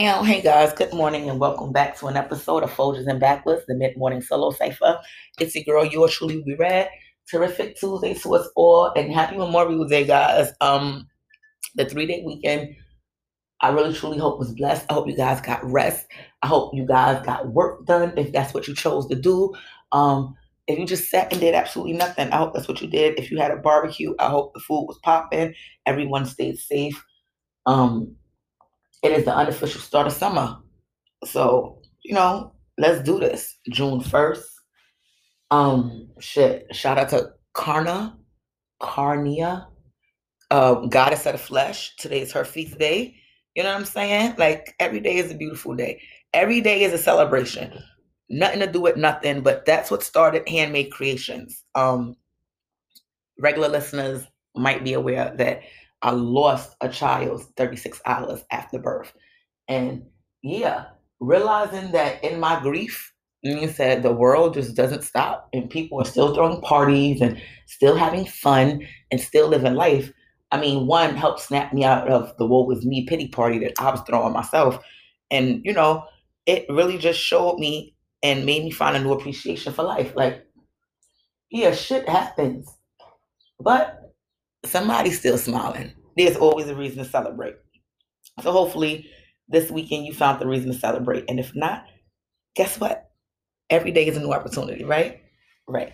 Hey guys, good morning and welcome back to an episode of Folgers and Backwoods, the mid morning solo cipher. It's your girl, yours truly, Ruby Redd. Terrific Tuesday to us all and happy Memorial Day, guys. Um, the three day weekend, I really truly hope was blessed. I hope you guys got rest. I hope you guys got work done if that's what you chose to do. Um, if you just sat and did absolutely nothing, I hope that's what you did. If you had a barbecue, I hope the food was popping. Everyone stayed safe. Um, it is the unofficial start of summer. So, you know, let's do this. June 1st. Um, shit. Shout out to Carna, Carnia, uh, goddess of the flesh. Today is her feast day. You know what I'm saying? Like every day is a beautiful day. Every day is a celebration. Nothing to do with nothing, but that's what started handmade creations. Um, regular listeners might be aware that I lost a child 36 hours after birth. And yeah, realizing that in my grief, you said the world just doesn't stop and people are still throwing parties and still having fun and still living life. I mean, one helped snap me out of the woe was me pity party that I was throwing myself. And, you know, it really just showed me and made me find a new appreciation for life. Like, yeah, shit happens. But somebody's still smiling. There's always a reason to celebrate. So hopefully this weekend you found the reason to celebrate. And if not, guess what? Every day is a new opportunity, right? Right.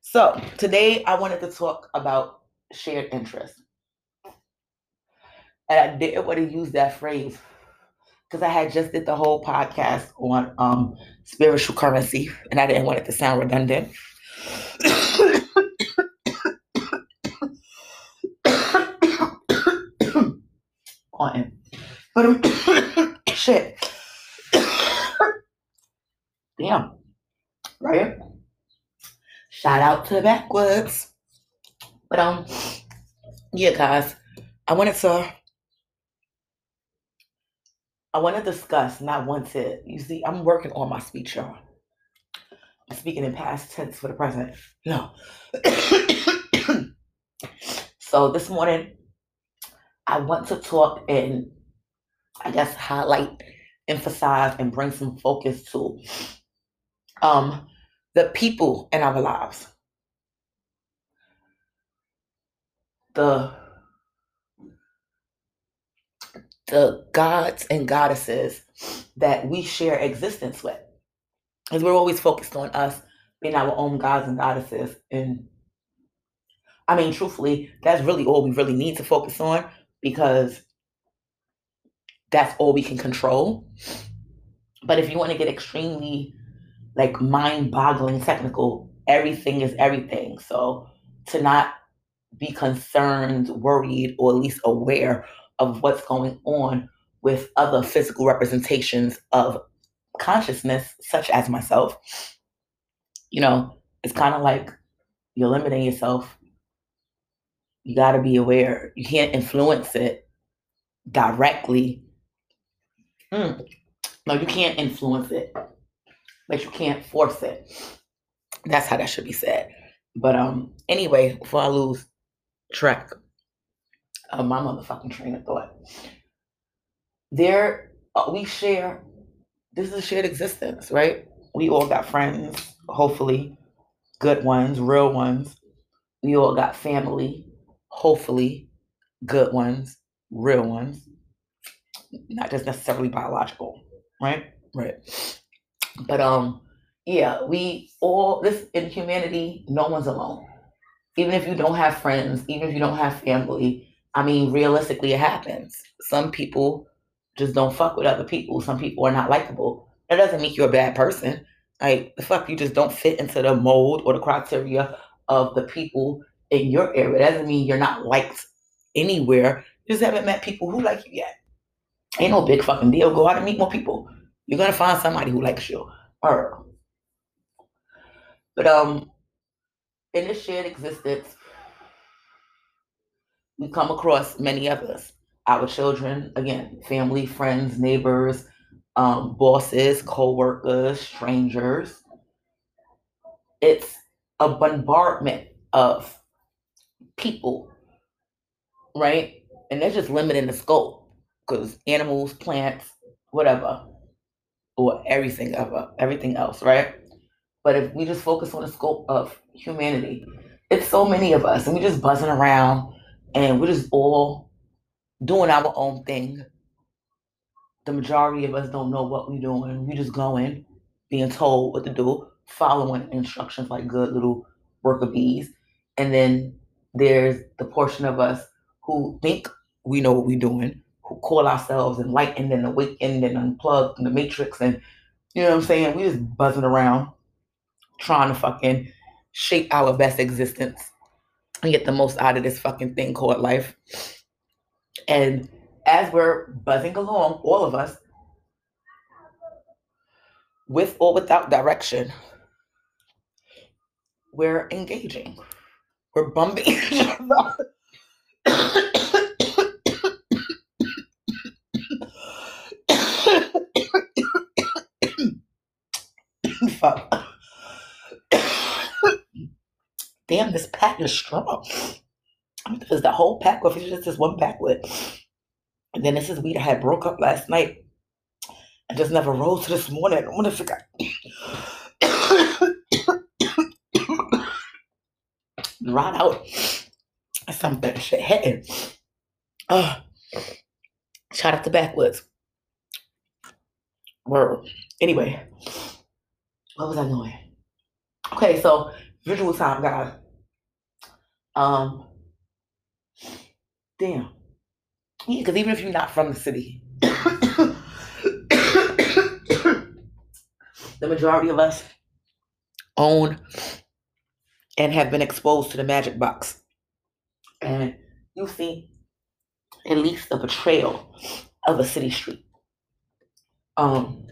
So today I wanted to talk about shared interest. And I didn't want to use that phrase because I had just did the whole podcast on um, spiritual currency and I didn't want it to sound redundant. on But um, shit. Damn. Right? Shout out to the backwoods. But um, yeah, guys, I wanted to I want to discuss, not want to. You see, I'm working on my speech, y'all. I'm speaking in past tense for the present. No. so this morning, I want to talk and I guess highlight, emphasize, and bring some focus to um, the people in our lives. The the gods and goddesses that we share existence with. Because we're always focused on us being our own gods and goddesses. And I mean, truthfully, that's really all we really need to focus on because that's all we can control. But if you want to get extremely like mind boggling technical, everything is everything. So to not be concerned, worried, or at least aware of what's going on with other physical representations of consciousness, such as myself, you know, it's kind of like you're limiting yourself you got to be aware. You can't influence it directly. Mm. No, you can't influence it, but you can't force it. That's how that should be said. But um, anyway, before I lose track of my motherfucking train of thought, there uh, we share. This is a shared existence, right? We all got friends, hopefully, good ones, real ones. We all got family hopefully good ones, real ones, not just necessarily biological, right? Right. But um, yeah, we all this in humanity, no one's alone. Even if you don't have friends, even if you don't have family, I mean, realistically, it happens. Some people just don't fuck with other people. Some people are not likable. That doesn't make you a bad person. Like the fuck, you just don't fit into the mold or the criteria of the people in your area. Doesn't mean you're not liked anywhere. You just haven't met people who like you yet. Ain't no big fucking deal. Go out and meet more people. You're gonna find somebody who likes you. Or but um in this shared existence, we come across many others. Our children, again, family, friends, neighbors, um, bosses, co-workers, strangers. It's a bombardment of people, right? And that's just limiting the scope because animals, plants, whatever, or everything ever, everything else, right? But if we just focus on the scope of humanity, it's so many of us, and we're just buzzing around, and we're just all doing our own thing. The majority of us don't know what we're doing. We're just going, being told what to do, following instructions like good little worker bees. And then there's the portion of us who think we know what we're doing, who call ourselves enlightened and awakened and unplugged from the matrix. And you know what I'm saying? We just buzzing around trying to fucking shape our best existence and get the most out of this fucking thing called life. And as we're buzzing along, all of us, with or without direction, we're engaging. We're bumping Fuck. Damn, this pack is strong. Because the whole pack, if it's just this one pack with. And then this is weed I had broke up last night. I just never rose to this morning. I want to figure right out something shit hitting. Uh, shout out to Backwoods. Word. Anyway, what was I doing? Okay, so visual time, guys. Um, damn. Yeah, because even if you're not from the city, the majority of us own and have been exposed to the magic box. And you see at least a portrayal of a city street. Um,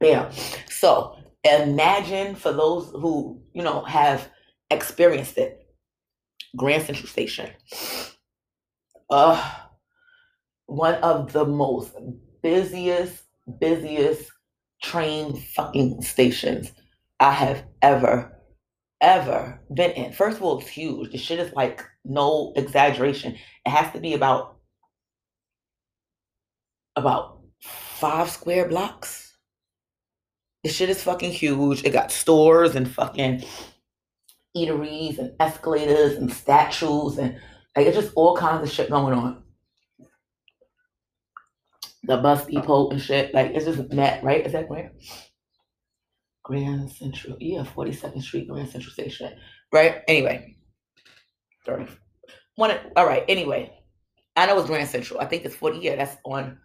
yeah. So imagine for those who, you know, have experienced it, Grand Central Station. Uh, one of the most busiest, busiest train fucking stations I have ever ever been in. First of all, it's huge. The shit is like no exaggeration. It has to be about about five square blocks. The shit is fucking huge. It got stores and fucking eateries and escalators and statues and like it's just all kinds of shit going on. The bus depot and shit. Like it's just net, right? Is that where? Grand Central, yeah, 42nd Street, Grand Central Station, right? Anyway, 30. One, all right, anyway, I know it's Grand Central. I think it's 40, yeah, that's on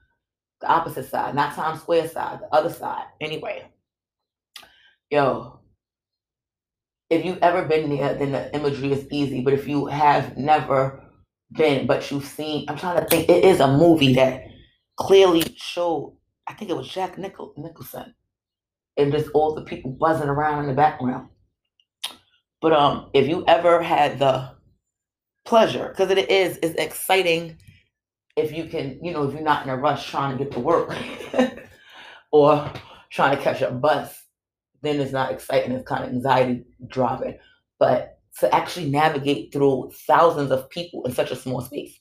the opposite side, not Times Square side, the other side. Anyway, yo, if you've ever been there, uh, then the imagery is easy. But if you have never been, but you've seen, I'm trying to think, it is a movie that clearly showed, I think it was Jack Nichol, Nicholson and just all the people buzzing around in the background. But um, if you ever had the pleasure, because it is, it's exciting if you can, you know, if you're not in a rush trying to get to work or trying to catch a bus, then it's not exciting. It's kind of anxiety driving. But to actually navigate through thousands of people in such a small space,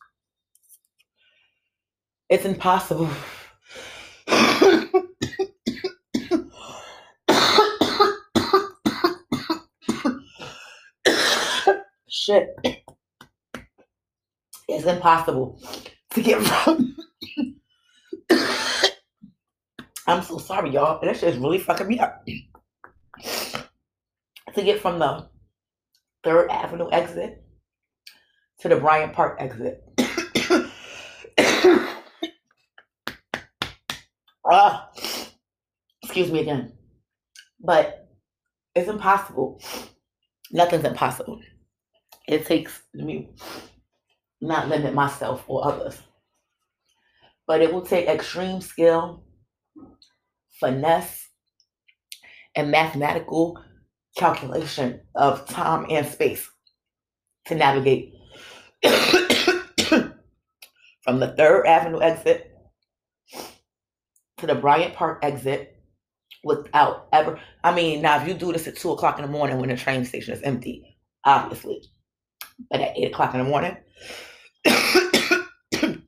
it's impossible. shit. It's impossible to get from. I'm so sorry, y'all. That shit is really fucking me up. to get from the Third Avenue exit to the Bryant Park exit. Ah, excuse me again. But it's impossible. Nothing's impossible it takes me not limit myself or others. But it will take extreme skill, finesse, and mathematical calculation of time and space to navigate from the Third Avenue exit to the Bryant Park exit without ever. I mean, now if you do this at two o'clock in the morning when the train station is empty, obviously but at eight o'clock in the morning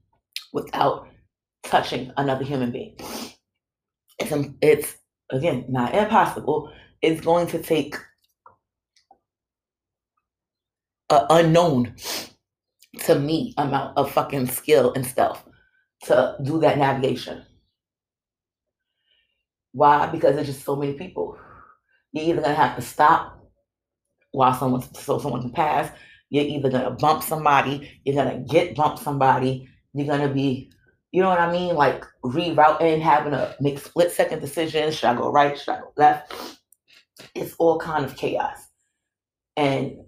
without touching another human being. It's, um, it's again not impossible. It's going to take an unknown to me amount of fucking skill and stuff to do that navigation. Why? Because there's just so many people. You're either gonna have to stop while someone so someone can pass. You're either gonna bump somebody, you're gonna get bump somebody, you're gonna be, you know what I mean? Like rerouting, having to make split second decisions. Should I go right? Should I go left? It's all kind of chaos. And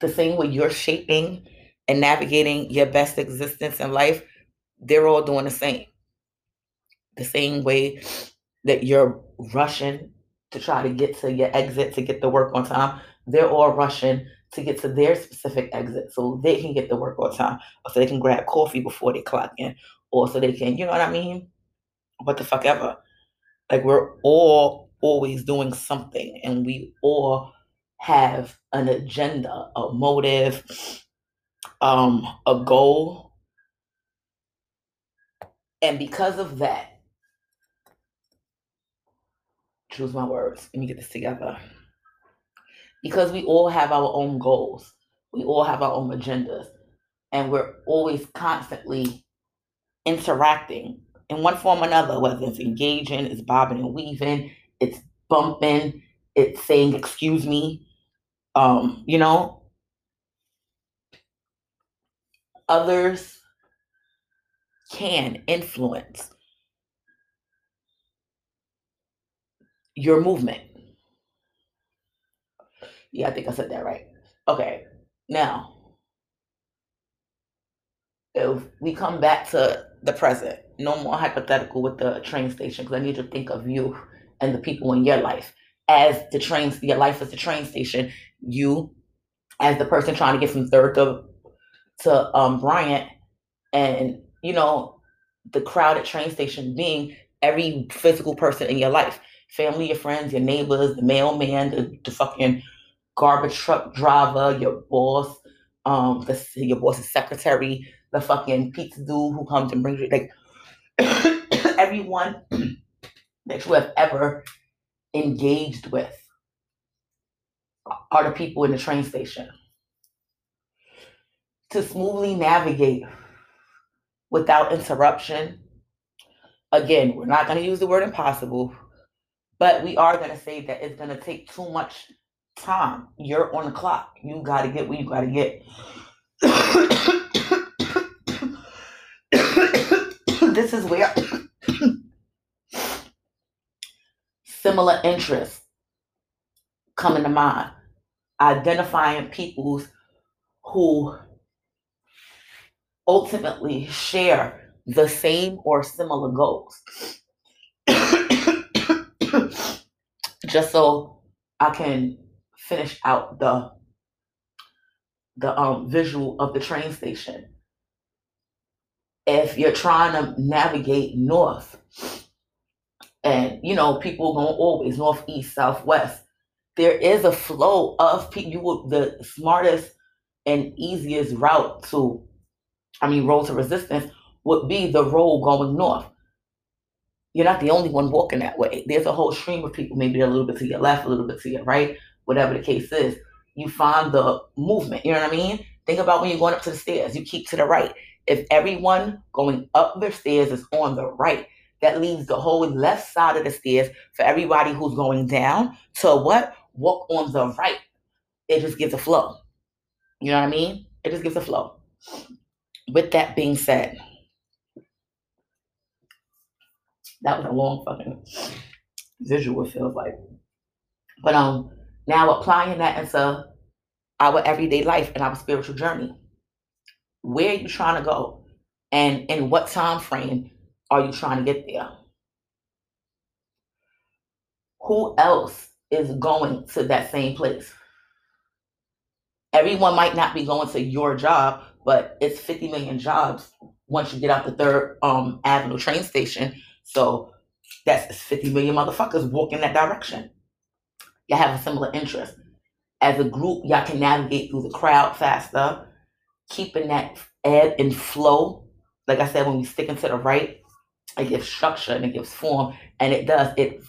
the same way you're shaping and navigating your best existence in life, they're all doing the same. The same way that you're rushing to try to get to your exit to get the work on time, they're all rushing to get to their specific exit so they can get the work on time or so they can grab coffee before they clock in or so they can, you know what I mean? What the fuck ever. Like we're all always doing something and we all have an agenda, a motive, um, a goal. And because of that, choose my words. Let me get this together. Because we all have our own goals, we all have our own agendas, and we're always constantly interacting in one form or another, whether it's engaging, it's bobbing and weaving, it's bumping, it's saying excuse me, um, you know, others can influence your movement. Yeah, I think I said that right. Okay, now if we come back to the present, no more hypothetical with the train station, because I need to think of you and the people in your life as the train, your life as the train station, you as the person trying to get from third to to um, Bryant, and you know the crowded train station being every physical person in your life, family, your friends, your neighbors, the mailman, the, the fucking garbage truck driver, your boss, um, the, your boss's secretary, the fucking pizza dude who comes and brings you like everyone that you have ever engaged with are the people in the train station to smoothly navigate without interruption. Again, we're not going to use the word impossible, but we are going to say that it's going to take too much time. You're on the clock. You got to get what you got to get. this is where similar interests come into mind. Identifying peoples who ultimately share the same or similar goals. Just so I can finish out the the um, visual of the train station. If you're trying to navigate north, and you know people going always north, east, southwest, there is a flow of people. You the smartest and easiest route to I mean, road to resistance would be the road going north. You're not the only one walking that way. There's a whole stream of people, maybe a little bit to your left, a little bit to your right, whatever the case is. You find the movement. You know what I mean? Think about when you're going up to the stairs, you keep to the right. If everyone going up the stairs is on the right, that leaves the whole left side of the stairs for everybody who's going down to what? Walk on the right. It just gives a flow. You know what I mean? It just gives a flow with that being said, that was a long fucking visual, it feels like. But um now applying that into our everyday life and our spiritual journey. Where are you trying to go? And in what time frame are you trying to get there? Who else is going to that same place? Everyone might not be going to your job, but it's 50 million jobs once you get out the third um, avenue train station so that's 50 million motherfuckers walking that direction y'all have a similar interest as a group y'all can navigate through the crowd faster keeping that ebb and flow like I said, when we stick into the right, it gives structure and it gives form, and it does it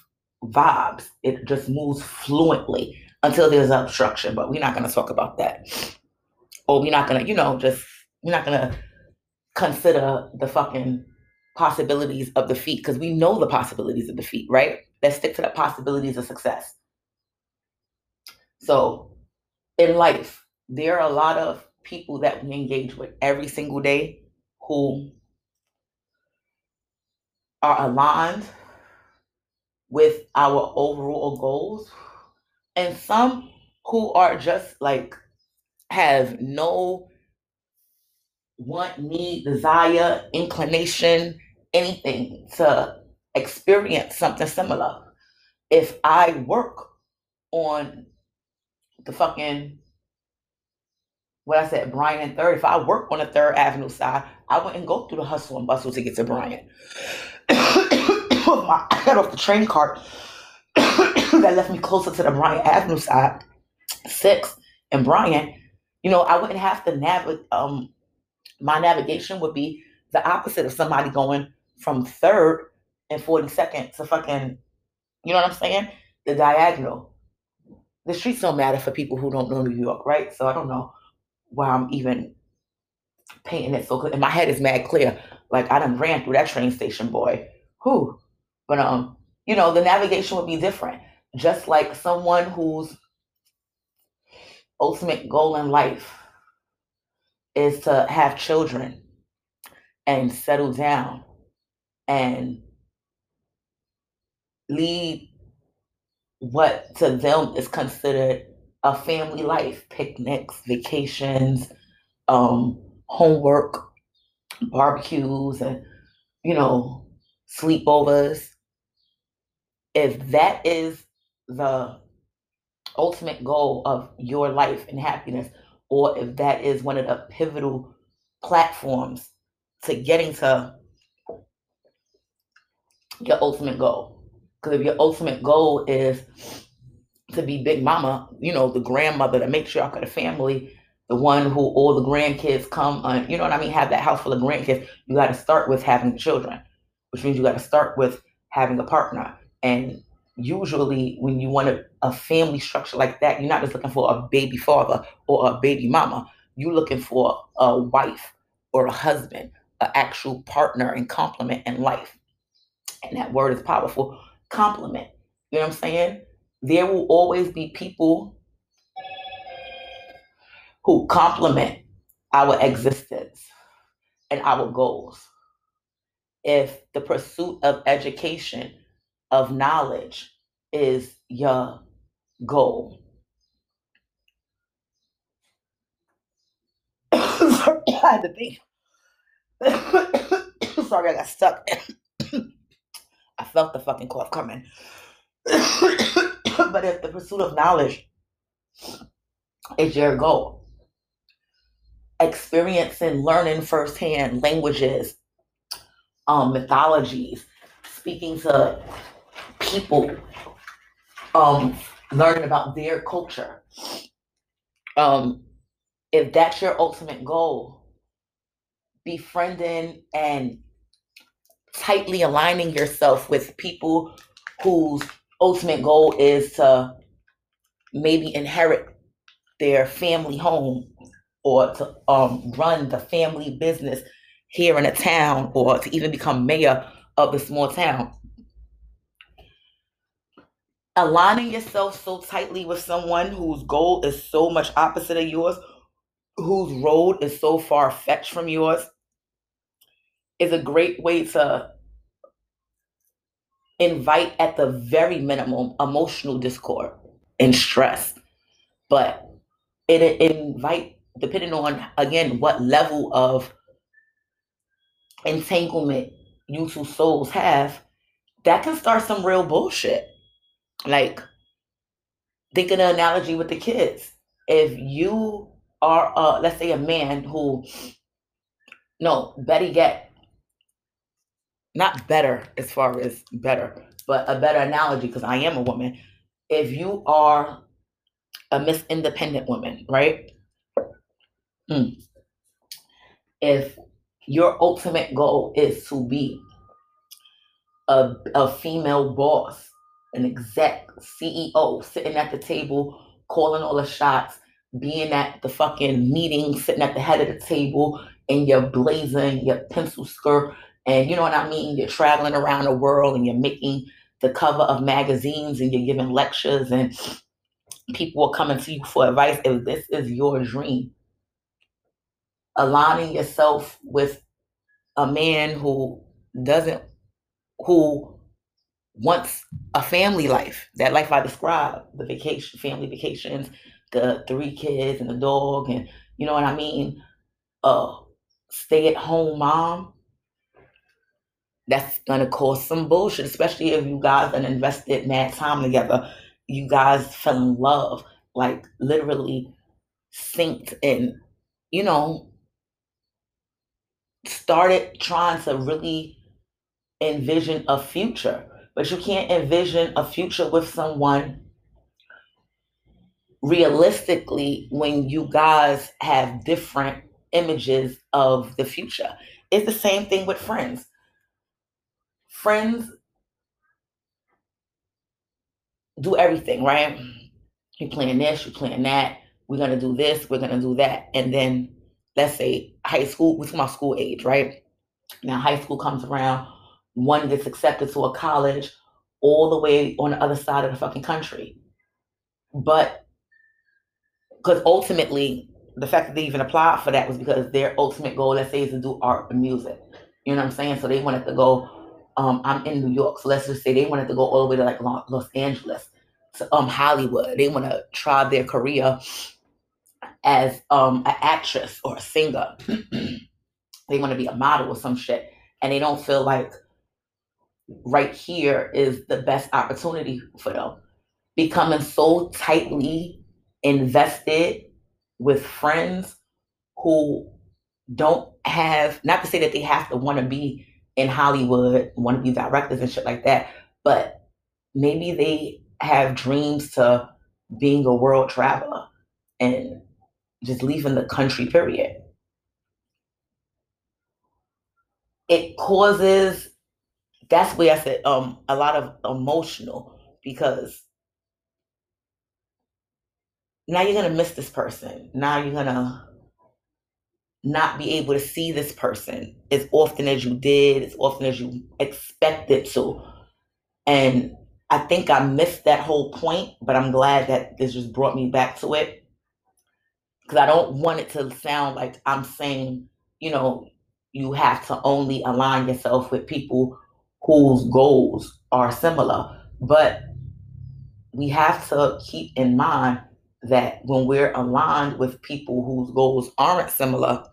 vibes. It just moves fluently until there's obstruction. But we're not gonna talk about that, or we're not gonna, you know, just we're not gonna consider the fucking possibilities of defeat because we know the possibilities of defeat, right? Let's stick to the possibilities of success. So, in life, there are a lot of people that we engage with every single day who are aligned with our overall goals, and some who are just like have no want, need, desire, inclination, anything to experience something similar. If I work on the fucking what I said, Bryant and Third, if I work on the Third Avenue side, I wouldn't go through the hustle and bustle to get to Bryant. I got off the train cart that left me closer to the Bryant Avenue side, six and Bryant, you know, I wouldn't have to navigate. Um, my navigation would be the opposite of somebody going from third and 42nd to fucking, you know what I'm saying? The diagonal. The streets don't matter for people who don't know New York, right? So I don't know why I'm even painting it so clear. And my head is mad clear. Like I done ran through that train station, boy. Who? But um, you know, the navigation would be different. Just like someone whose ultimate goal in life is to have children and settle down and lead what to them is considered a family life picnics vacations um, homework barbecues and you know sleepovers if that is the ultimate goal of your life and happiness or if that is one of the pivotal platforms to getting to your ultimate goal. Because if your ultimate goal is to be big mama, you know, the grandmother to make sure I got a family, the one who all the grandkids come on, you know what I mean, have that house full of grandkids, you got to start with having children, which means you got to start with having a partner. And usually, when you want a, a family structure like that, you're not just looking for a baby father or a baby mama. You're looking for a wife or a husband, an actual partner and complement in life and that word is powerful, complement. You know what I'm saying? There will always be people who complement our existence and our goals. If the pursuit of education, of knowledge, is your goal. Sorry, I had to think. Sorry, I got stuck. Felt the fucking cough coming. but if the pursuit of knowledge is your goal, experiencing, learning firsthand languages, um, mythologies, speaking to people, um, learning about their culture. Um, if that's your ultimate goal, befriending and tightly aligning yourself with people whose ultimate goal is to maybe inherit their family home or to um, run the family business here in a town or to even become mayor of the small town. Aligning yourself so tightly with someone whose goal is so much opposite of yours, whose road is so far fetched from yours, is a great way to invite at the very minimum emotional discord and stress. But it, it invite depending on again what level of entanglement you two souls have that can start some real bullshit. Like think of the analogy with the kids. If you are uh let's say a man who no betty yet not better as far as better, but a better analogy because I am a woman. If you are a Miss Independent woman, right? Hmm. If your ultimate goal is to be a, a female boss, an exec, CEO, sitting at the table, calling all the shots, being at the fucking meeting, sitting at the head of the table in your blazing, your pencil skirt, and you know what I mean? You're traveling around the world and you're making the cover of magazines and you're giving lectures and people are coming to you for advice. If this is your dream, aligning yourself with a man who doesn't who wants a family life that life i described the vacation family vacations the three kids and the dog and you know what i mean uh stay at home mom that's gonna cause some bullshit especially if you guys have invested mad time together you guys fell in love like literally synced and you know started trying to really envision a future, but you can't envision a future with someone realistically when you guys have different images of the future. It's the same thing with friends. Friends do everything, right? You're plan this, you're plan that. We're gonna do this, we're gonna do that, and then let's say high school, talking about school age, right? Now high school comes around, one gets accepted to a college all the way on the other side of the fucking country. But because ultimately, the fact that they even applied for that was because their ultimate goal, let's say, is to do art and music. You know what I'm saying? So they wanted to go. Um, I'm in New York, so let's just say they wanted to go all the way to like Los Angeles, to um Hollywood. They want to try their career as um an actress or a singer. they want to be a model or some shit, and they don't feel like right here is the best opportunity for them. Becoming so tightly invested with friends who don't have not to say that they have to want to be in Hollywood, want to be directors and shit like that, but maybe they have dreams to being a world traveler and just leaving the country, period. It causes, that's where I said um, a lot of emotional because now you're going to miss this person. Now you're going to not be able to see this person as often as you did, as often as you expected to. And I think I missed that whole point, but I'm glad that this just brought me back to it because I don't want it to sound like I'm saying, you know, you have to only align yourself with people whose goals are similar. But we have to keep in mind that when we're aligned with people whose goals aren't similar,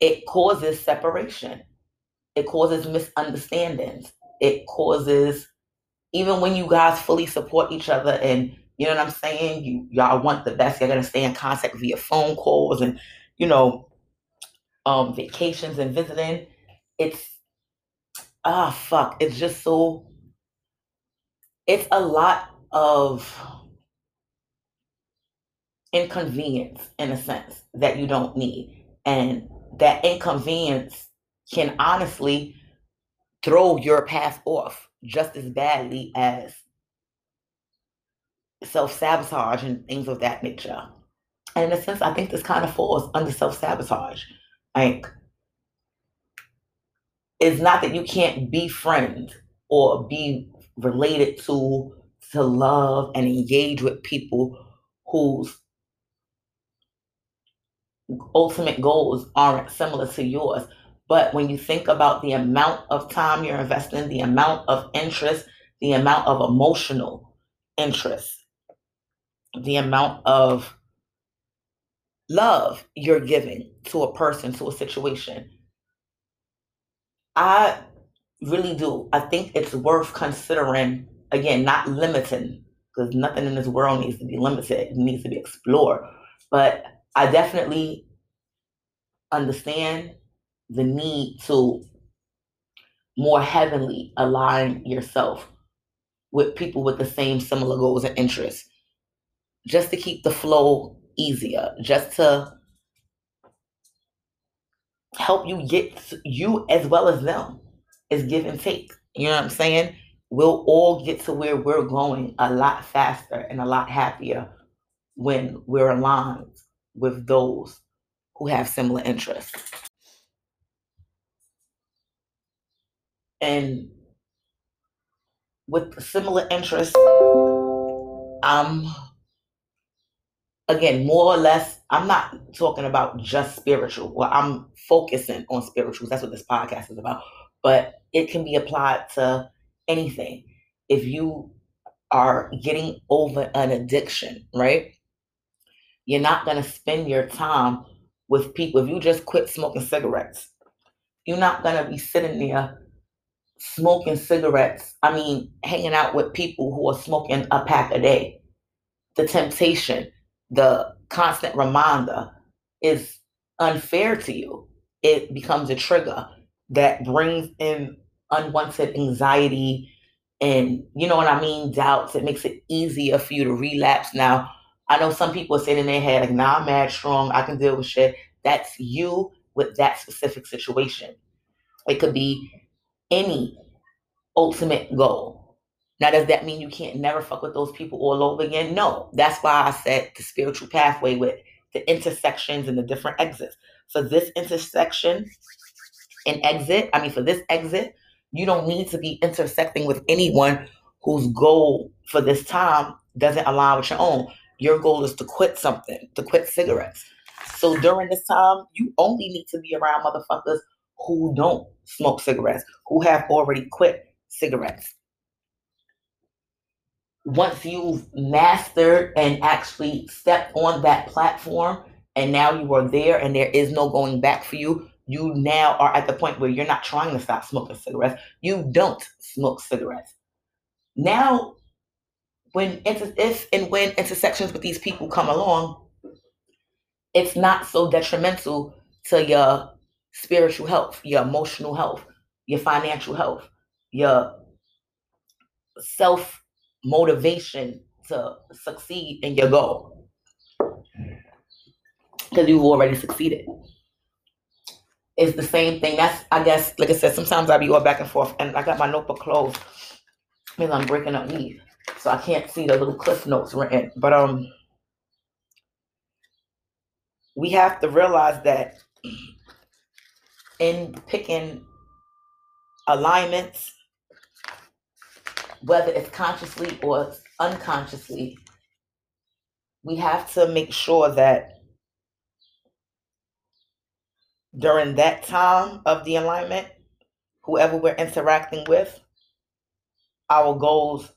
it causes separation. It causes misunderstandings. It causes, even when you guys fully support each other and you know what I'm saying? You y'all want the best. You're gonna stay in contact via phone calls and you know, um, vacations and visiting. It's ah fuck. It's just so. It's a lot of inconvenience in a sense that you don't need, and that inconvenience can honestly throw your path off just as badly as self sabotage and things of that nature. And in a sense, I think this kind of falls under self sabotage. Like, it's not that you can't be friends or be related to, to love and engage with people whose ultimate goals aren't similar to yours. But when you think about the amount of time you're investing, the amount of interest, the amount of emotional interest the amount of love you're giving to a person, to a situation. I really do. I think it's worth considering, again, not limiting, because nothing in this world needs to be limited, it needs to be explored. But I definitely understand the need to more heavenly align yourself with people with the same similar goals and interests just to keep the flow easier, just to help you get you as well as them. It's give and take. You know what I'm saying? We'll all get to where we're going a lot faster and a lot happier when we're aligned with those who have similar interests. And with similar interests, I'm again more or less. I'm not talking about just spiritual. Well, I'm focusing on spirituals. That's what this podcast is about. But it can be applied to anything. If you are getting over an addiction, right? You're not going to spend your time with people. If you just quit smoking cigarettes, you're not going to be sitting there smoking cigarettes. I mean, hanging out with people who are smoking a pack a day. The temptation, the constant reminder is unfair to you. It becomes a trigger that brings in unwanted anxiety and, you know what I mean, doubts. It makes it easier for you to relapse. Now, I know some people say in their head, like, nah, I'm mad strong. I can deal with shit. That's you with that specific situation. It could be any ultimate goal. Now, does that mean you can't never fuck with those people all over again? No. That's why I said the spiritual pathway with the intersections and the different exits. For this intersection and exit, I mean, for this exit, you don't need to be intersecting with anyone whose goal for this time doesn't align with your own. Your goal is to quit something, to quit cigarettes. So during this time, you only need to be around motherfuckers who don't smoke cigarettes, who have already quit cigarettes. Once you've mastered and actually stepped on that platform, and now you are there and there is no going back for you, you now are at the point where you're not trying to stop smoking cigarettes. You don't smoke cigarettes. Now, when if and when intersections with these people come along, it's not so detrimental to your spiritual health, your emotional health, your financial health, your self motivation to succeed in your goal. Because you've already succeeded. It's the same thing. That's, I guess, like I said, sometimes I be going back and forth, and I got my notebook closed because I'm breaking up leave. So I can't see the little cliff notes written. But um we have to realize that in picking alignments, whether it's consciously or unconsciously, we have to make sure that during that time of the alignment, whoever we're interacting with, our goals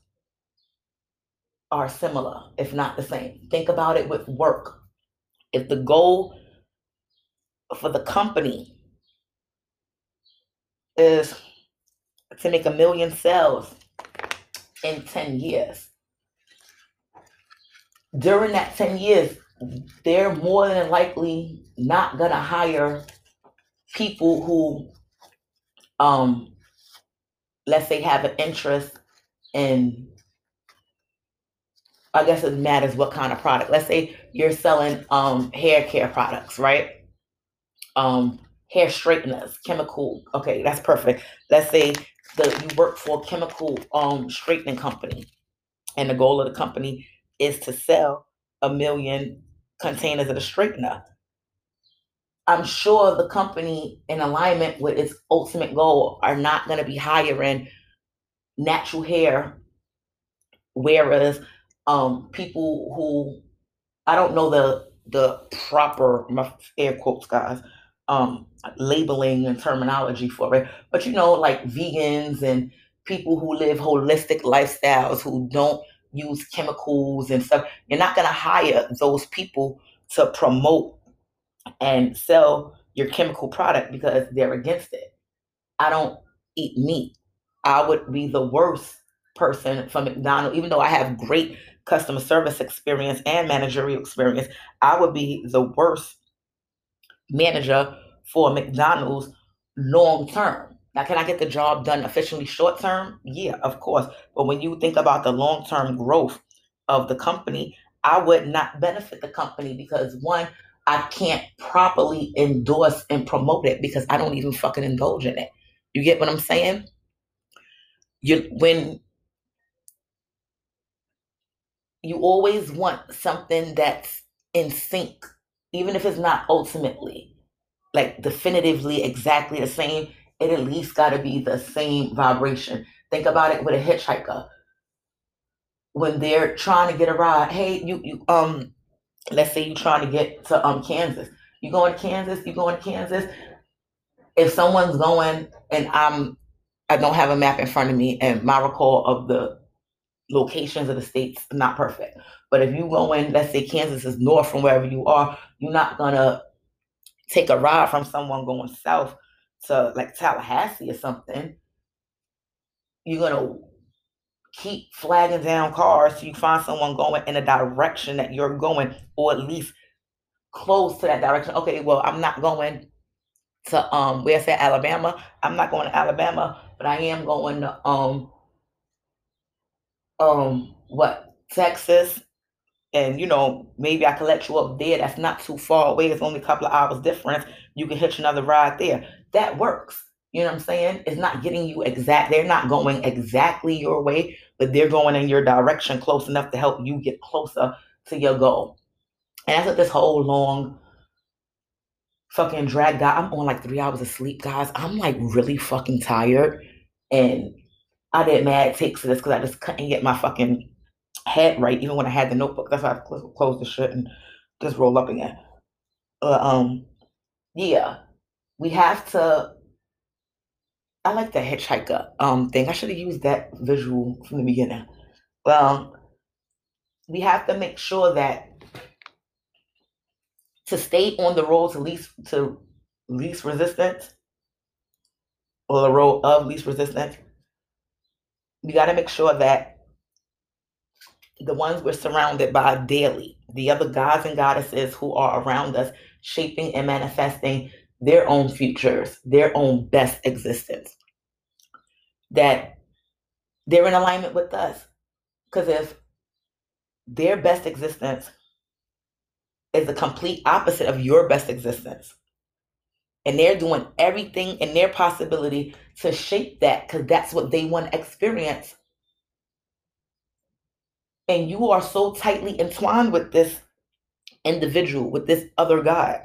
are similar, if not the same. Think about it with work. If the goal for the company is to make a million sales in 10 years. During that 10 years, they're more than likely not going to hire people who, um, let's say, have an interest in, I guess it matters what kind of product. Let's say you're selling um, hair care products, right? Um, hair straighteners, chemical. Okay, that's perfect. Let's say that you work for a chemical um straightening company, and the goal of the company is to sell a million containers of the straightener. I'm sure the company, in alignment with its ultimate goal, are not going to be hiring natural hair, whereas um, people who I don't know the the proper air quotes guys um, labeling and terminology for it, but you know, like vegans and people who live holistic lifestyles who don't use chemicals and stuff, you're not going to hire those people to promote and sell your chemical product because they're against it. I don't eat meat. I would be the worst person from McDonald's, even though I have great customer service experience and managerial experience, I would be the worst manager for McDonald's long term. Now, can I get the job done efficiently short term? Yeah, of course. But when you think about the long term growth of the company, I would not benefit the company because one, I can't properly endorse and promote it because I don't even fucking indulge in it. You get what I'm saying? You when you always want something that's in sync, even if it's not ultimately like definitively exactly the same, it at least got to be the same vibration. Think about it with a hitchhiker. When they're trying to get a ride, hey, you, you um, let's say you're trying to get to um Kansas. You going to Kansas? You going to Kansas? If someone's going and I'm, I don't have a map in front of me, and my recall of the locations of the states not perfect. But if you go in, let's say Kansas is north from wherever you are, you're not gonna take a ride from someone going south to like Tallahassee or something. You're gonna keep flagging down cars so you find someone going in a direction that you're going, or at least close to that direction. Okay, well, I'm not going to um where's that Alabama? I'm not going to Alabama, but I am going to um um what Texas and you know maybe I can let you up there. That's not too far away. It's only a couple of hours difference. You can hitch another ride there. That works. You know what I'm saying? It's not getting you exact. They're not going exactly your way, but they're going in your direction close enough to help you get closer to your goal. And that's what this whole long fucking drag out. I'm on like three hours of sleep, guys. I'm like really fucking tired. And I did mad takes to this because I just couldn't get my fucking head right, even when I had the notebook. That's why I closed the shit and just roll up again. Um, yeah, we have to. I like the hitchhiker um thing. I should have used that visual from the beginning. Well, we have to make sure that to stay on the road to least to least resistance or the road of least resistance, we got to make sure that the ones we're surrounded by daily, the other gods and goddesses who are around us, shaping and manifesting their own futures, their own best existence, that they're in alignment with us. Because if their best existence is the complete opposite of your best existence, and they're doing everything in their possibility to shape that because that's what they want to experience. And you are so tightly entwined with this individual, with this other God.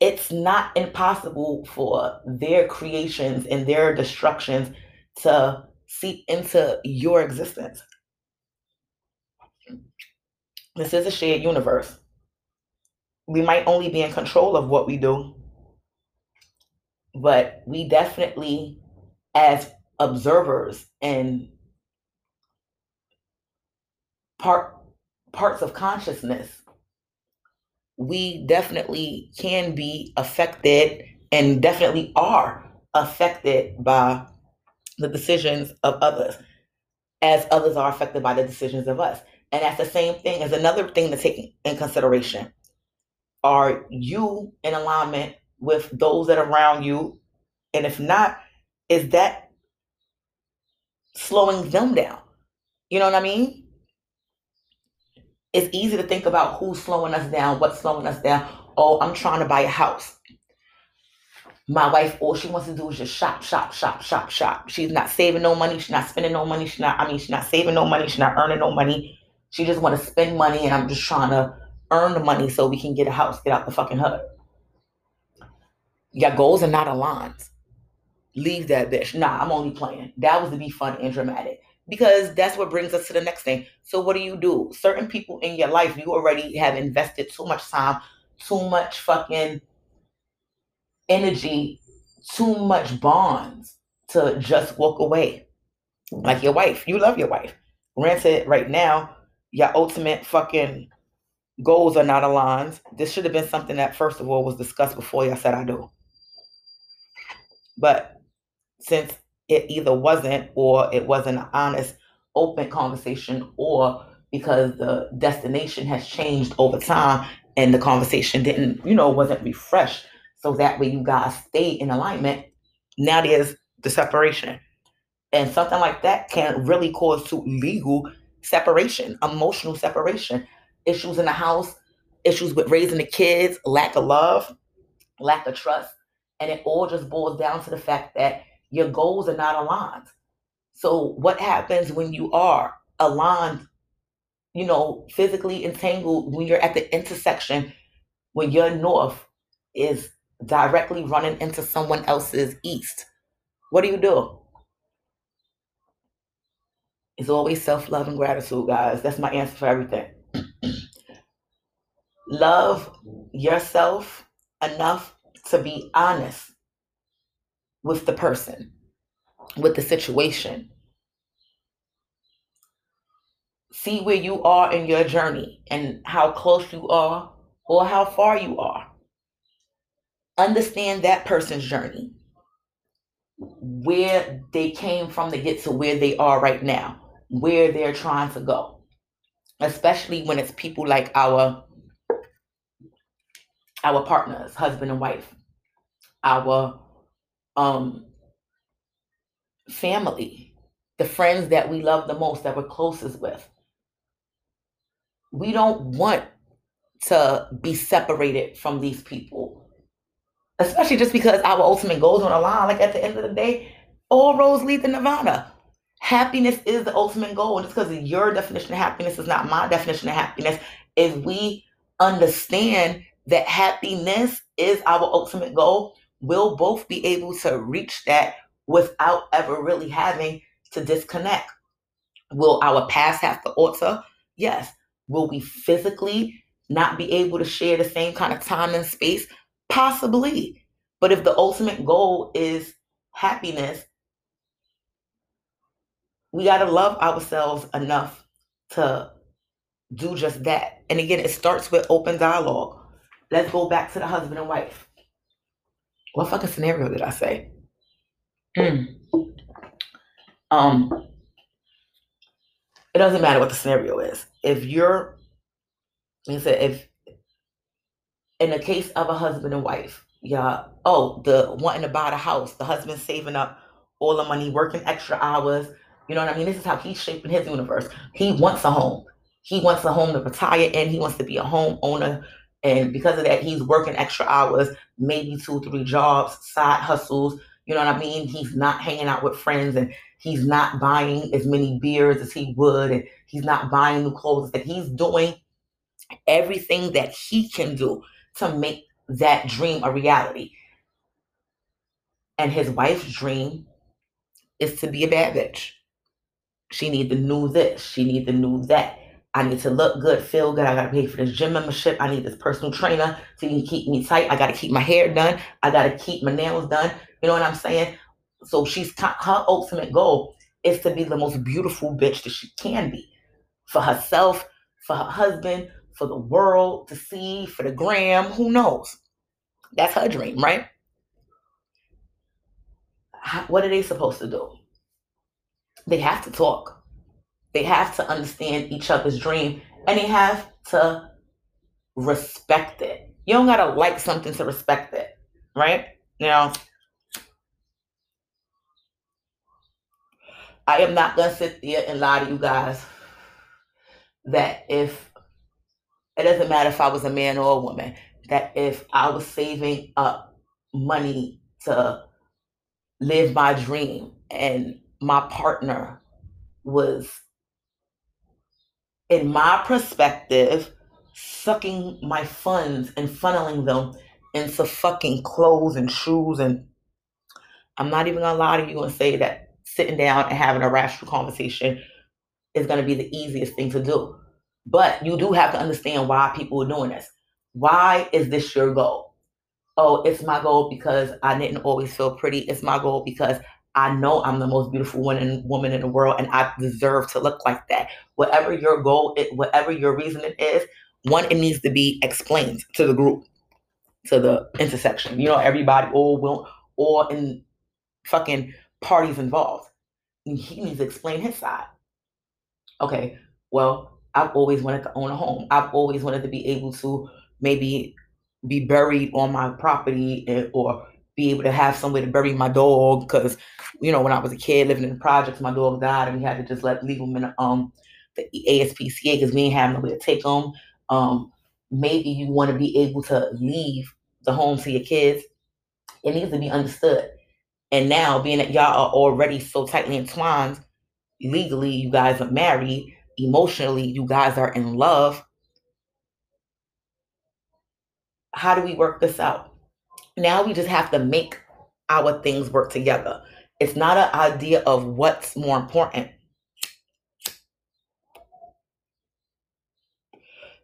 It's not impossible for their creations and their destructions to seep into your existence. This is a shared universe we might only be in control of what we do, but we definitely, as observers and part parts of consciousness, we definitely can be affected and definitely are affected by the decisions of others, as others are affected by the decisions of us. And that's the same thing as another thing to take in consideration are you in alignment with those that are around you? And if not, is that slowing them down? You know what I mean? It's easy to think about who's slowing us down, what's slowing us down. Oh, I'm trying to buy a house. My wife, all she wants to do is just shop, shop, shop, shop, shop. She's not saving no money. She's not spending no money. She's not, I mean, she's not saving no money. She's not earning no money. She just want to spend money, and I'm just trying to earn the money so we can get a house, get out the fucking hood. Your goals are not aligned. Leave that bitch. Nah, I'm only playing. That was to be fun and dramatic. Because that's what brings us to the next thing. So what do you do? Certain people in your life, you already have invested too much time, too much fucking energy, too much bonds to just walk away. Like your wife. You love your wife. Granted, right now, your ultimate fucking goals are not aligned. This should have been something that, first of all, was discussed before y'all said I do. But since it either wasn't or it wasn't an honest, open conversation, or because the destination has changed over time and the conversation didn't, you know, wasn't refreshed. So that way you guys stay in alignment. Now there's the separation. And something like that can really cause to legal separation, emotional separation issues in the house, issues with raising the kids, lack of love, lack of trust. And it all just boils down to the fact that your goals are not aligned. So, what happens when you are aligned, you know, physically entangled, when you're at the intersection, when your north is directly running into someone else's east? What do you do? It's always self love and gratitude, guys. That's my answer for everything. Love yourself enough to be honest with the person, with the situation. See where you are in your journey and how close you are or how far you are. Understand that person's journey, where they came from to get to where they are right now, where they're trying to go. Especially when it's people like our our partners, husband and wife, our um, family, the friends that we love the most, that we're closest with. We don't want to be separated from these people, especially just because our ultimate goals on the line. Like at the end of the day, all roads lead to Nirvana. Happiness is the ultimate goal. Just because your definition of happiness is not my definition of happiness, if we understand that happiness is our ultimate goal, we'll both be able to reach that without ever really having to disconnect. Will our past have to alter? Yes. Will we physically not be able to share the same kind of time and space? Possibly. But if the ultimate goal is happiness, we got to love ourselves enough to do just that. And again, it starts with open dialogue. Let's go back to the husband and wife. What fucking scenario did I say? Mm. Um, it doesn't matter what the scenario is. If you're, I said, if in the case of a husband and wife, yeah, oh, the wanting to buy the house, the husband saving up all the money, working extra hours. You know what I mean? This is how he's shaping his universe. He wants a home. He wants a home to retire in. He wants to be a homeowner. And because of that, he's working extra hours, maybe two, three jobs, side hustles. You know what I mean? He's not hanging out with friends and he's not buying as many beers as he would, and he's not buying new clothes. That he's doing everything that he can do to make that dream a reality. And his wife's dream is to be a bad bitch. She need to know this. She need to know that. I need to look good, feel good. I got to pay for this gym membership. I need this personal trainer to keep me tight. I got to keep my hair done. I got to keep my nails done. You know what I'm saying? So she's her ultimate goal is to be the most beautiful bitch that she can be for herself, for her husband, for the world to see, for the gram. Who knows? That's her dream, right? What are they supposed to do? They have to talk they have to understand each other's dream and they have to respect it. You don't gotta like something to respect it, right? Now, I am not gonna sit there and lie to you guys that if it doesn't matter if I was a man or a woman, that if I was saving up money to live my dream and my partner was in my perspective, sucking my funds and funneling them into fucking clothes and shoes. And I'm not even gonna lie to you and say that sitting down and having a rational conversation is gonna be the easiest thing to do. But you do have to understand why people are doing this. Why is this your goal? Oh, it's my goal because I didn't always feel pretty. It's my goal because I know I'm the most beautiful woman woman in the world, and I deserve to look like that. Whatever your goal, it, whatever your reasoning is, one it needs to be explained to the group, to the intersection. You know, everybody, all will, all in fucking parties involved. And he needs to explain his side. Okay, well, I've always wanted to own a home. I've always wanted to be able to maybe be buried on my property or be able to have somewhere to bury my dog because you know when I was a kid living in the projects, my dog died and we had to just let leave him in um the ASPCA because we didn't have nowhere to take him. Um, maybe you want to be able to leave the home to your kids. It needs to be understood. And now, being that y'all are already so tightly entwined, legally, you guys are married, emotionally, you guys are in love. How do we work this out? Now we just have to make our things work together. It's not an idea of what's more important.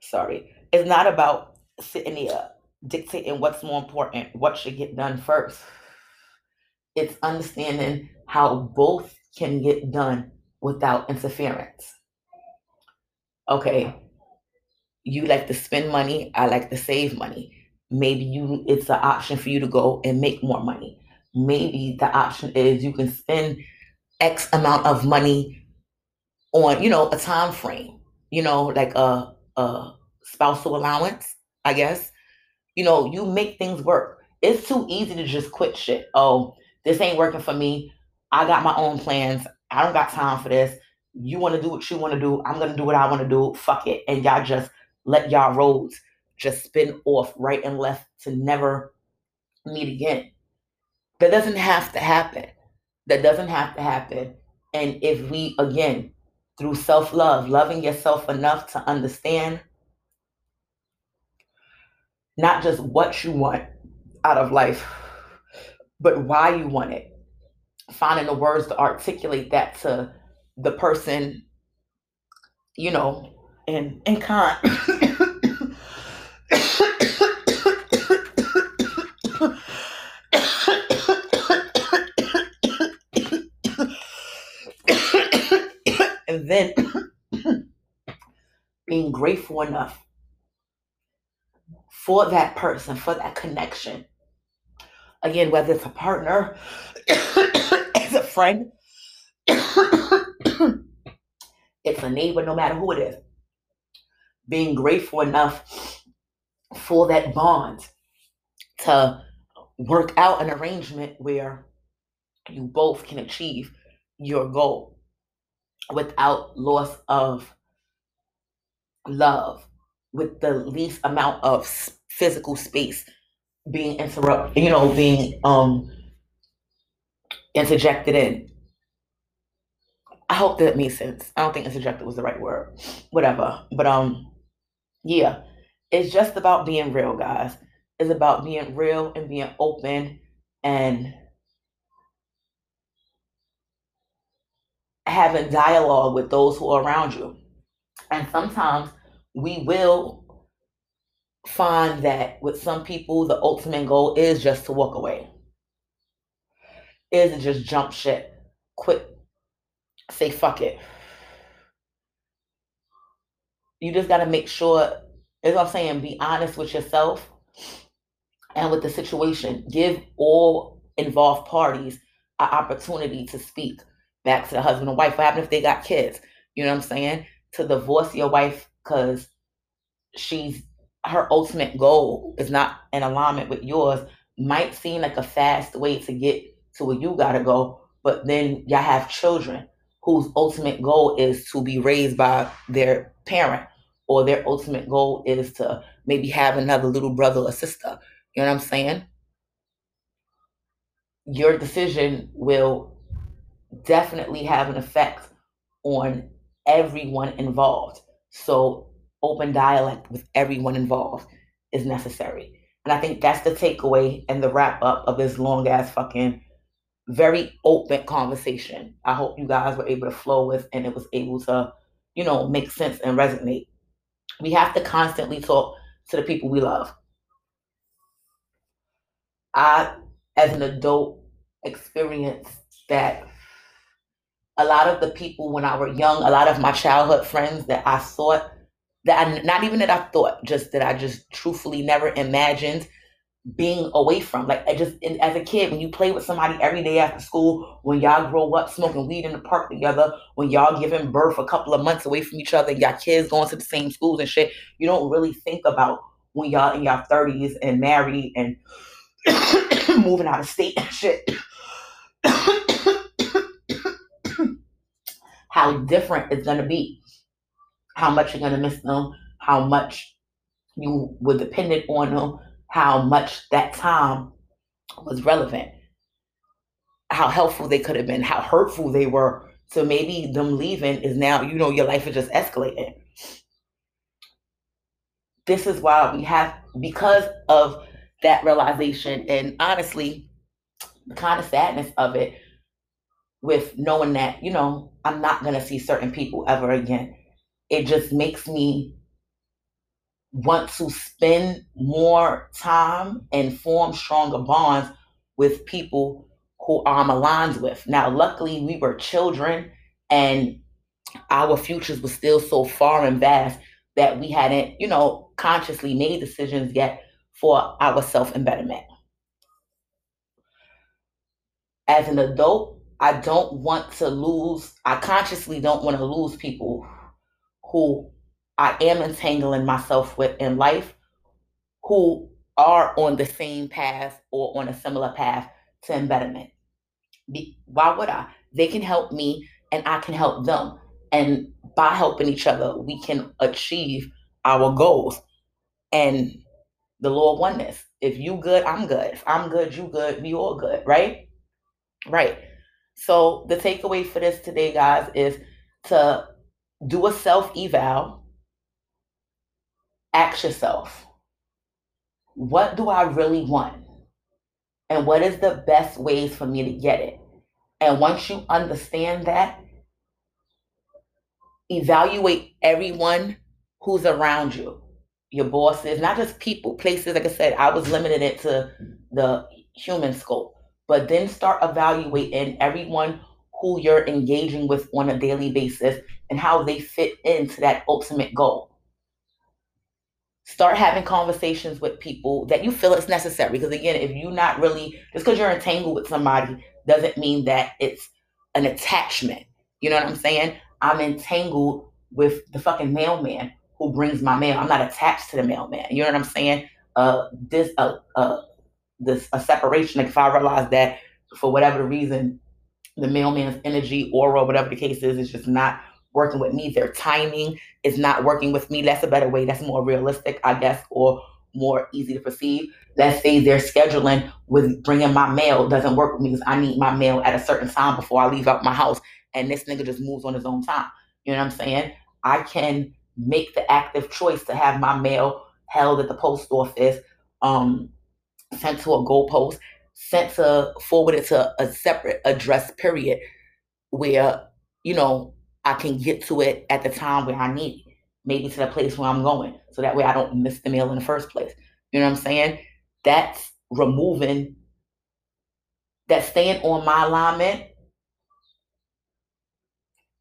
Sorry. It's not about sitting here dictating what's more important, what should get done first. It's understanding how both can get done without interference. Okay, you like to spend money, I like to save money. Maybe you it's an option for you to go and make more money. Maybe the option is you can spend X amount of money on, you know, a time frame, you know, like a, a spousal allowance, I guess. You know, you make things work. It's too easy to just quit shit. Oh, this ain't working for me. I got my own plans. I don't got time for this. You want to do what you want to do. I'm going to do what I want to do. Fuck it. And y'all just let y'all roads just spin off right and left to never meet again. That doesn't have to happen. That doesn't have to happen. And if we, again, through self love, loving yourself enough to understand not just what you want out of life, but why you want it. Finding the words to articulate that to the person, you know, and and kind. And then being grateful enough for that person, for that connection, Again, whether it's a partner, it's a friend, it's a neighbor, no matter who it is. Being grateful enough for that bond to work out an arrangement where you both can achieve your goal without loss of love, with the least amount of physical space being interrupted, you know, being um interjected in. I hope that made sense. I don't think interjected was the right word. Whatever. But um yeah, it's just about being real, guys. It's about being real and being open and having dialogue with those who are around you. And sometimes we will find that with some people, the ultimate goal is just to walk away, is to just jump ship, quit, say fuck it. You just got to make sure, as I'm saying, be honest with yourself and with the situation. Give all involved parties an opportunity to speak back to the husband and wife. What happens if they got kids? You know what I'm saying? To divorce your wife because she's her ultimate goal is not in alignment with yours might seem like a fast way to get to where you gotta go, but then y'all have children whose ultimate goal is to be raised by their parent, or their ultimate goal is to maybe have another little brother or sister. You know what I'm saying? Your decision will definitely have an effect on everyone involved. So open dialect with everyone involved is necessary. And I think that's the takeaway and the wrap up of this long ass fucking very open conversation. I hope you guys were able to flow with and it was able to, you know, make sense and resonate. We have to constantly talk to the people we love. I, as an adult, experienced that a lot of the people when I were young, a lot of my childhood friends that I thought that I, not even that I thought, just that I just truthfully never imagined being away from. Like I just as a kid, when you play with somebody every day after school, when y'all grow up smoking weed in the park together, when y'all giving birth a couple of months away from each other, y'all kids going to the same schools and shit, you don't really think about when y'all in y'all thirties and married and moving out of state and shit. How different it's gonna be how much you're going to miss them, how much you were dependent on them, how much that time was relevant, how helpful they could have been, how hurtful they were. So maybe them leaving is now, you know, your life is just escalating. This is why we have, because of that realization, and honestly, the kind of sadness of it, with knowing that, you know, I'm not going to see certain people ever again. It just makes me want to spend more time and form stronger bonds with people who I'm aligned with. Now, luckily, we were children and our futures were still so far and vast that we hadn't, you know, consciously made decisions yet for our self embetterment. As an adult, I don't want to lose, I consciously don't want to lose people who I am entangling myself with in life who are on the same path or on a similar path to embetterment. Be, why would I? They can help me and I can help them. And by helping each other, we can achieve our goals. And the law of oneness. If you good, I'm good. If I'm good, you good, we all good, right? Right. So the takeaway for this today, guys, is to do a self eval ask yourself, what do I really want? And what is the best ways for me to get it? And once you understand that, evaluate everyone who's around you, your bosses, not just people, places. Like I said, I was limited it to the human scope, but then start evaluating everyone who you're engaging with on a daily basis and how they fit into that ultimate goal. Start having conversations with people that you feel it's necessary because again if you're not really just because you're entangled with somebody doesn't mean that it's an attachment. You know what i'm saying? I'm entangled with the fucking mailman who brings my mail. I'm not attached to the mailman. You know what i'm saying? Uh this uh, uh this a separation like if i realize that for whatever reason the mailman's energy aura whatever the case is is just not working with me. Their timing is not working with me. That's a better way. That's more realistic, I guess, or more easy to perceive. Let's say their scheduling with bringing my mail doesn't work with me because I need my mail at a certain time before I leave out my house. And this nigga just moves on his own time. You know what I'm saying? I can make the active choice to have my mail held at the post office, um, sent to a goalpost, sent to forwarded to a separate address period where, you know, I can get to it at the time where I need it, maybe to the place where I'm going. So that way I don't miss the mail in the first place. You know what I'm saying? That's removing, that staying on my alignment,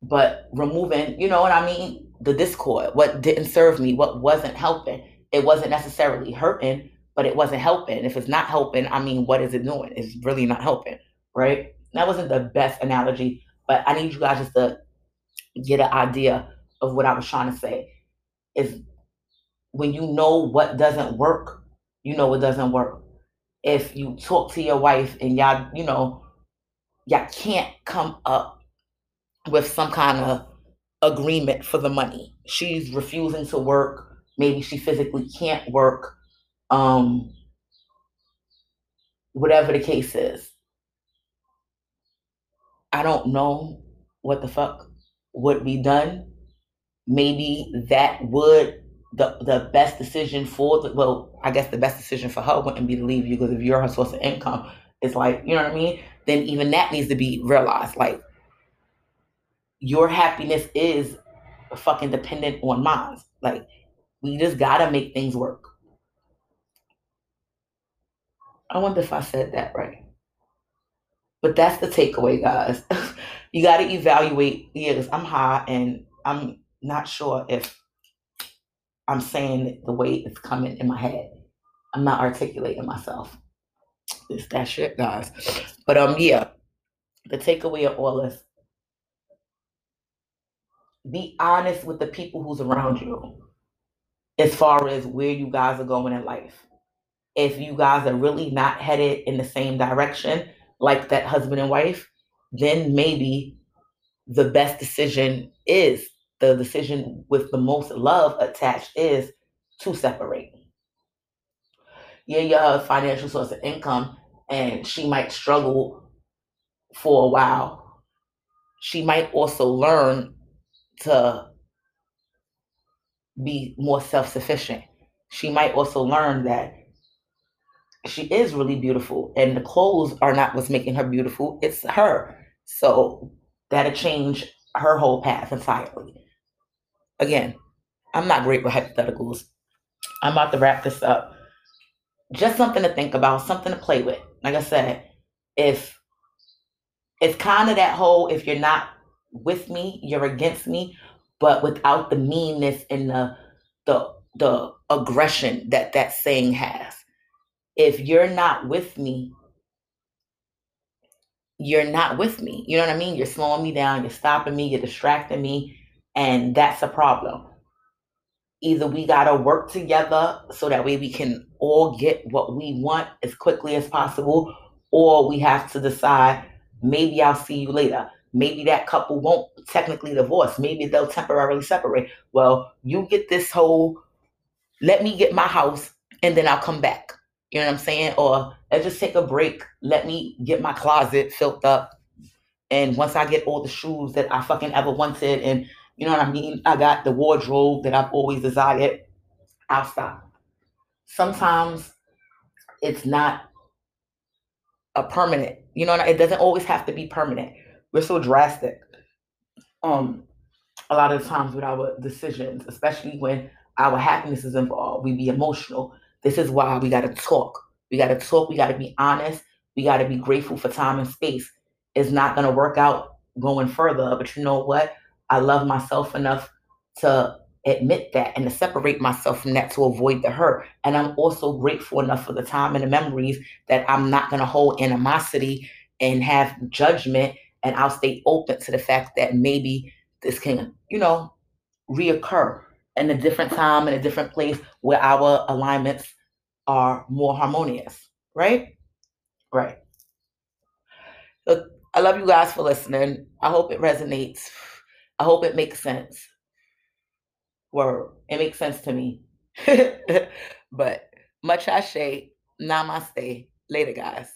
but removing, you know what I mean? The discord, what didn't serve me, what wasn't helping. It wasn't necessarily hurting, but it wasn't helping. If it's not helping, I mean, what is it doing? It's really not helping, right? That wasn't the best analogy, but I need you guys just to get an idea of what I was trying to say. Is when you know what doesn't work, you know what doesn't work. If you talk to your wife and y'all, you know, y'all can't come up with some kind of agreement for the money. She's refusing to work. Maybe she physically can't work. Um, whatever the case is. I don't know what the fuck would be done, maybe that would the the best decision for the well, I guess the best decision for her wouldn't be to leave you because if you're her source of income, it's like, you know what I mean? Then even that needs to be realized. Like your happiness is fucking dependent on mine. Like we just gotta make things work. I wonder if I said that right. But that's the takeaway, guys. you got to evaluate. Yes, I'm high, and I'm not sure if I'm saying it the way it's coming in my head. I'm not articulating myself. It's that shit, guys. But um, yeah, the takeaway of all this: be honest with the people who's around you, as far as where you guys are going in life. If you guys are really not headed in the same direction, like that husband and wife, then maybe the best decision is the decision with the most love attached is to separate. Yeah, your uh, financial source of income, and she might struggle for a while. She might also learn to be more self sufficient. She might also learn that she is really beautiful and the clothes are not what's making her beautiful, it's her. So that'll change her whole path entirely. Again, I'm not great with hypotheticals. I'm about to wrap this up. Just something to think about, something to play with. Like I said, if it's kind of that whole if you're not with me, you're against me, but without the meanness and the the the aggression that that saying has. If you're not with me, you're not with me. You know what I mean? You're slowing me down, you're stopping me, you're distracting me, and that's a problem. Either we got to work together so that way we can all get what we want as quickly as possible, or we have to decide maybe I'll see you later. Maybe that couple won't technically divorce. Maybe they'll temporarily separate. Well, you get this whole let me get my house and then I'll come back. You know what I'm saying? Or let's just take a break. Let me get my closet filled up. And once I get all the shoes that I fucking ever wanted, and you know what I mean? I got the wardrobe that I've always desired, I'll stop. Sometimes it's not a permanent, you know, it doesn't always have to be permanent. We're so drastic. Um, a lot of times with our decisions, especially when our happiness is involved, we be emotional. This is why we got to talk. We got to talk. We got to be honest. We got to be grateful for time and space. It's not going to work out going further. But you know what? I love myself enough to admit that and to separate myself from that to avoid the hurt. And I'm also grateful enough for the time and the memories that I'm not going to hold animosity and have judgment. And I'll stay open to the fact that maybe this can, you know, reoccur in a different time, in a different place where our alignments are more harmonious, right? Right. So I love you guys for listening. I hope it resonates. I hope it makes sense. Word. It makes sense to me. but much. Namaste. Later, guys.